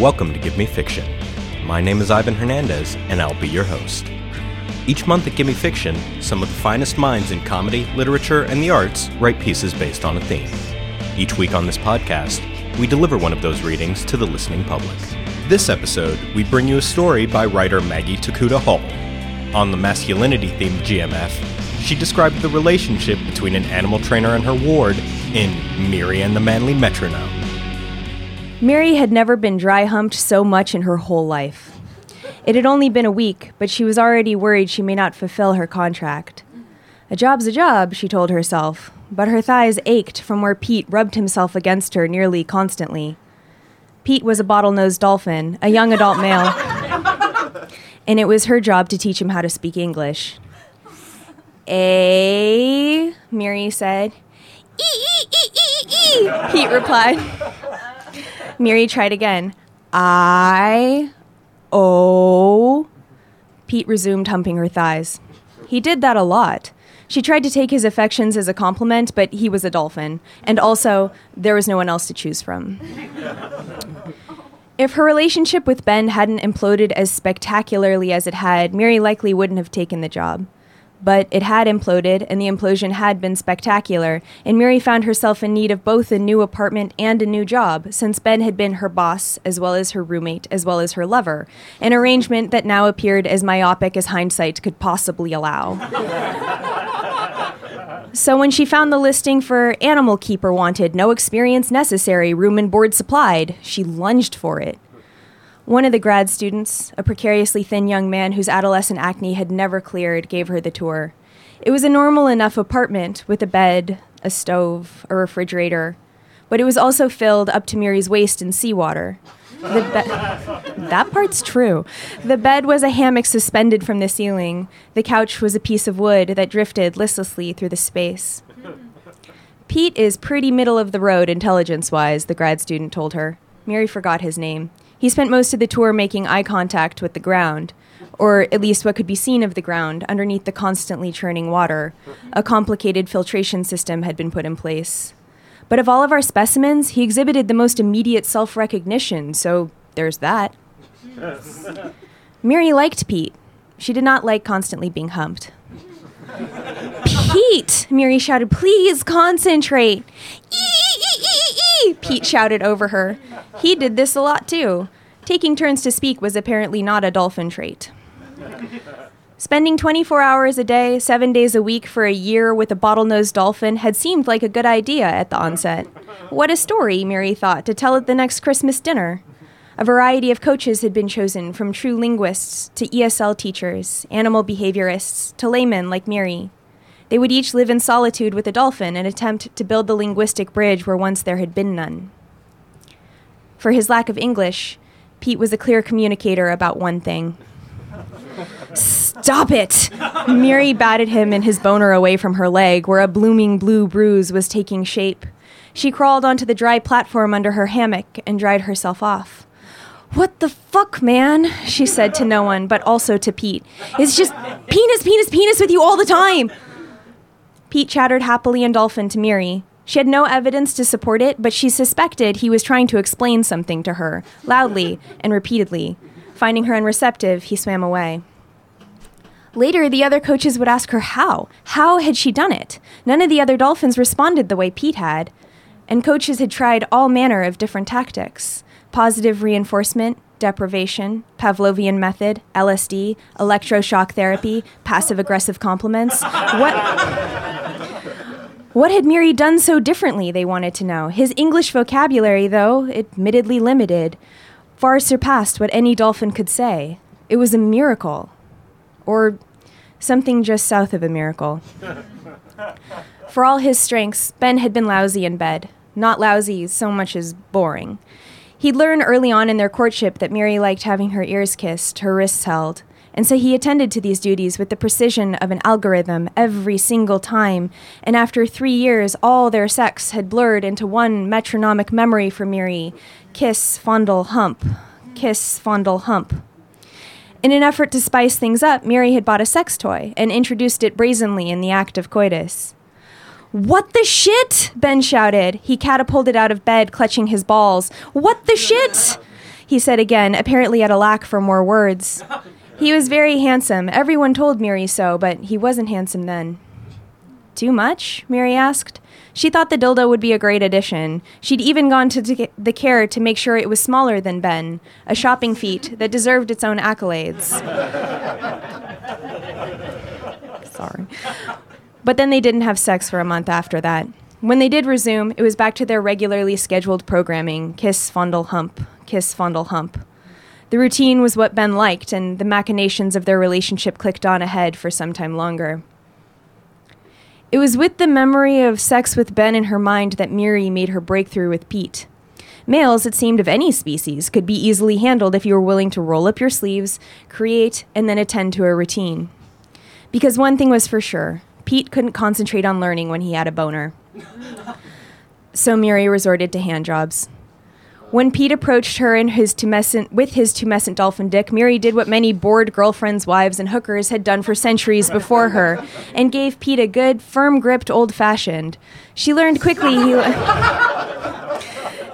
Welcome to Gimme Fiction. My name is Ivan Hernandez, and I'll be your host. Each month at Gimme Fiction, some of the finest minds in comedy, literature, and the arts write pieces based on a theme. Each week on this podcast, we deliver one of those readings to the listening public. This episode, we bring you a story by writer Maggie Tokuda Hall. On the masculinity themed GMF, she described the relationship between an animal trainer and her ward in Miri and the Manly Metronome. Mary had never been dry humped so much in her whole life. It had only been a week, but she was already worried she may not fulfill her contract. A job's a job, she told herself, but her thighs ached from where Pete rubbed himself against her nearly constantly. Pete was a bottlenose dolphin, a young adult male, and it was her job to teach him how to speak English. A, Mary said. E, e, e, e, e, Pete replied. Mary tried again. I, O. Pete resumed humping her thighs. He did that a lot. She tried to take his affections as a compliment, but he was a dolphin. And also, there was no one else to choose from. if her relationship with Ben hadn't imploded as spectacularly as it had, Mary likely wouldn't have taken the job. But it had imploded, and the implosion had been spectacular, and Mary found herself in need of both a new apartment and a new job, since Ben had been her boss, as well as her roommate, as well as her lover, an arrangement that now appeared as myopic as hindsight could possibly allow. So when she found the listing for animal keeper wanted, no experience necessary, room and board supplied, she lunged for it. One of the grad students, a precariously thin young man whose adolescent acne had never cleared, gave her the tour. It was a normal enough apartment with a bed, a stove, a refrigerator, but it was also filled up to Mary's waist in seawater. Be- that part's true. The bed was a hammock suspended from the ceiling. The couch was a piece of wood that drifted listlessly through the space. Pete is pretty middle of the road intelligence wise, the grad student told her. Mary forgot his name. He spent most of the tour making eye contact with the ground, or at least what could be seen of the ground underneath the constantly churning water. A complicated filtration system had been put in place. But of all of our specimens, he exhibited the most immediate self recognition, so there's that. Mary liked Pete. She did not like constantly being humped. Pete! Mary shouted, please concentrate. Pete shouted over her. He did this a lot too. Taking turns to speak was apparently not a dolphin trait. Spending 24 hours a day, seven days a week for a year with a bottlenose dolphin had seemed like a good idea at the onset. What a story, Mary thought, to tell at the next Christmas dinner. A variety of coaches had been chosen, from true linguists to ESL teachers, animal behaviorists, to laymen like Mary. They would each live in solitude with a dolphin and attempt to build the linguistic bridge where once there had been none. For his lack of English, Pete was a clear communicator about one thing. Stop it! Mary batted him and his boner away from her leg, where a blooming blue bruise was taking shape. She crawled onto the dry platform under her hammock and dried herself off. What the fuck, man? She said to no one, but also to Pete. It's just penis, penis, penis with you all the time. Pete chattered happily and dolphin to Miri. She had no evidence to support it, but she suspected he was trying to explain something to her, loudly and repeatedly. Finding her unreceptive, he swam away. Later, the other coaches would ask her how. How had she done it? None of the other dolphins responded the way Pete had. And coaches had tried all manner of different tactics positive reinforcement, deprivation, Pavlovian method, LSD, electroshock therapy, passive aggressive compliments. What? What had Miri done so differently, they wanted to know. His English vocabulary, though admittedly limited, far surpassed what any dolphin could say. It was a miracle. Or something just south of a miracle. For all his strengths, Ben had been lousy in bed. Not lousy so much as boring. He'd learned early on in their courtship that Miri liked having her ears kissed, her wrists held, and so he attended to these duties with the precision of an algorithm every single time. And after three years, all their sex had blurred into one metronomic memory for Miri kiss, fondle, hump. Kiss, fondle, hump. In an effort to spice things up, Mary had bought a sex toy and introduced it brazenly in the act of coitus. What the shit? Ben shouted. He catapulted out of bed, clutching his balls. What the shit? he said again, apparently at a lack for more words. He was very handsome. Everyone told Miri so, but he wasn't handsome then. Too much? Miri asked. She thought the dildo would be a great addition. She'd even gone to the care to make sure it was smaller than Ben, a shopping feat that deserved its own accolades. Sorry. But then they didn't have sex for a month after that. When they did resume, it was back to their regularly scheduled programming kiss, fondle, hump, kiss, fondle, hump. The routine was what Ben liked, and the machinations of their relationship clicked on ahead for some time longer. It was with the memory of sex with Ben in her mind that Miri made her breakthrough with Pete. Males, it seemed, of any species, could be easily handled if you were willing to roll up your sleeves, create, and then attend to a routine. Because one thing was for sure Pete couldn't concentrate on learning when he had a boner. so Miri resorted to hand jobs. When Pete approached her in his tumescent, with his tumescent dolphin dick, Miri did what many bored girlfriends, wives, and hookers had done for centuries before her, and gave Pete a good, firm gripped old fashioned. She learned quickly he.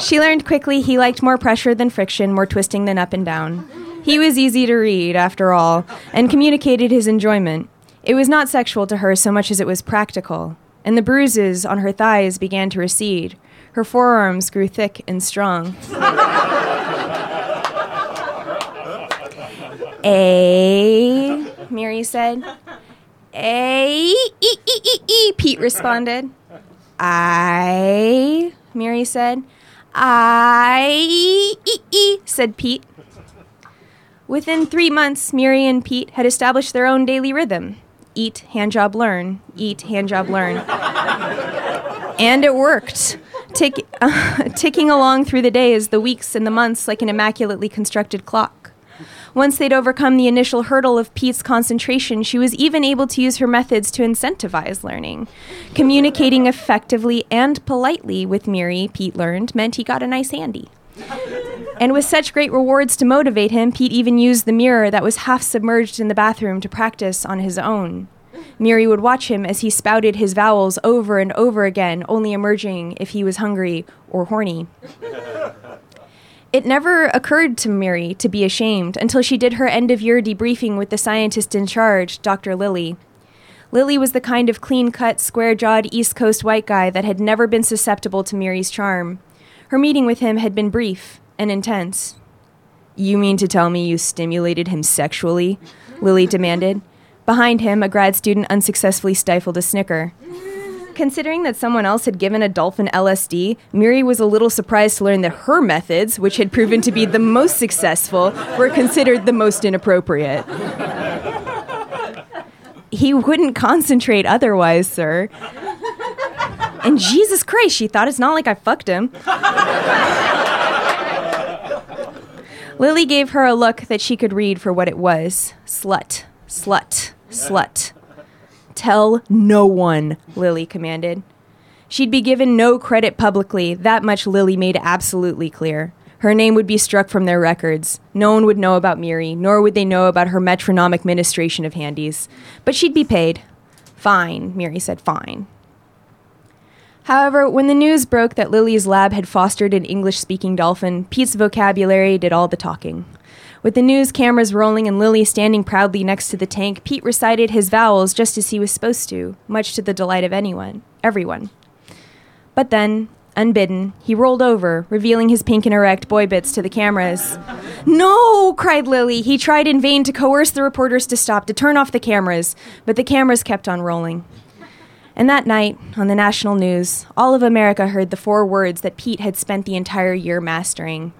she learned quickly he liked more pressure than friction, more twisting than up and down. He was easy to read, after all, and communicated his enjoyment. It was not sexual to her so much as it was practical, and the bruises on her thighs began to recede. Her forearms grew thick and strong. A, Mary said. A, e, e, e, e, Pete responded. I, Mary said. I, e, e, said Pete. Within three months, Mary and Pete had established their own daily rhythm eat, handjob, learn, eat, handjob, learn. and it worked. Tick, uh, ticking along through the days, the weeks, and the months like an immaculately constructed clock. Once they'd overcome the initial hurdle of Pete's concentration, she was even able to use her methods to incentivize learning. Communicating effectively and politely with Miri, Pete learned, meant he got a nice handy. And with such great rewards to motivate him, Pete even used the mirror that was half submerged in the bathroom to practice on his own. Miri would watch him as he spouted his vowels over and over again, only emerging if he was hungry or horny. It never occurred to Miri to be ashamed until she did her end of year debriefing with the scientist in charge, Dr. Lilly. Lilly was the kind of clean cut, square jawed East Coast white guy that had never been susceptible to Miri's charm. Her meeting with him had been brief and intense. You mean to tell me you stimulated him sexually? Lilly demanded. Behind him, a grad student unsuccessfully stifled a snicker. Considering that someone else had given a dolphin LSD, Miri was a little surprised to learn that her methods, which had proven to be the most successful, were considered the most inappropriate. he wouldn't concentrate otherwise, sir. And Jesus Christ, she thought it's not like I fucked him. Lilly gave her a look that she could read for what it was slut, slut, slut. Tell no one, Lilly commanded. She'd be given no credit publicly, that much Lilly made absolutely clear. Her name would be struck from their records. No one would know about Miri, nor would they know about her metronomic ministration of handies. But she'd be paid. Fine, Miri said, fine. However, when the news broke that Lilly's lab had fostered an English speaking dolphin, Pete's vocabulary did all the talking. With the news cameras rolling and Lilly standing proudly next to the tank, Pete recited his vowels just as he was supposed to, much to the delight of anyone, everyone. But then, unbidden, he rolled over, revealing his pink and erect boy bits to the cameras. No! cried Lilly. He tried in vain to coerce the reporters to stop, to turn off the cameras, but the cameras kept on rolling. And that night, on the national news, all of America heard the four words that Pete had spent the entire year mastering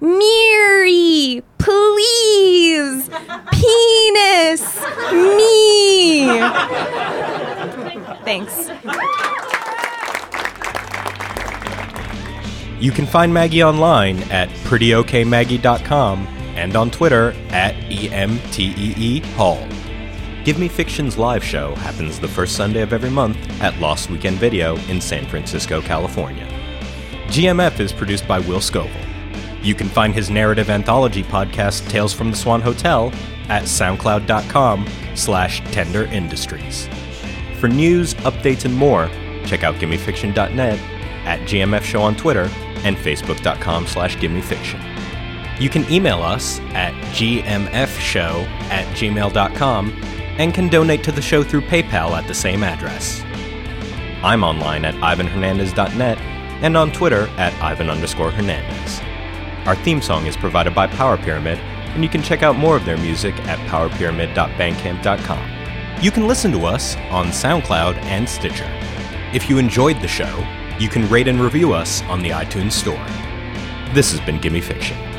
Miri, please, penis, me. Thanks. You can find Maggie online at prettyokmaggie.com and on Twitter at EMTEE Hall. Gimme Fiction's live show happens the first Sunday of every month at Lost Weekend Video in San Francisco, California. GMF is produced by Will Scoville. You can find his narrative anthology podcast, Tales from the Swan Hotel, at soundcloud.com slash tender industries. For news, updates, and more, check out gimmefiction.net, at GMF Show on Twitter, and facebook.com slash gimmefiction. You can email us at gmfshow at gmail.com and can donate to the show through PayPal at the same address. I'm online at ivanhernandez.net and on Twitter at ivan underscore hernandez. Our theme song is provided by Power Pyramid, and you can check out more of their music at powerpyramid.bandcamp.com. You can listen to us on SoundCloud and Stitcher. If you enjoyed the show, you can rate and review us on the iTunes Store. This has been Gimme Fiction.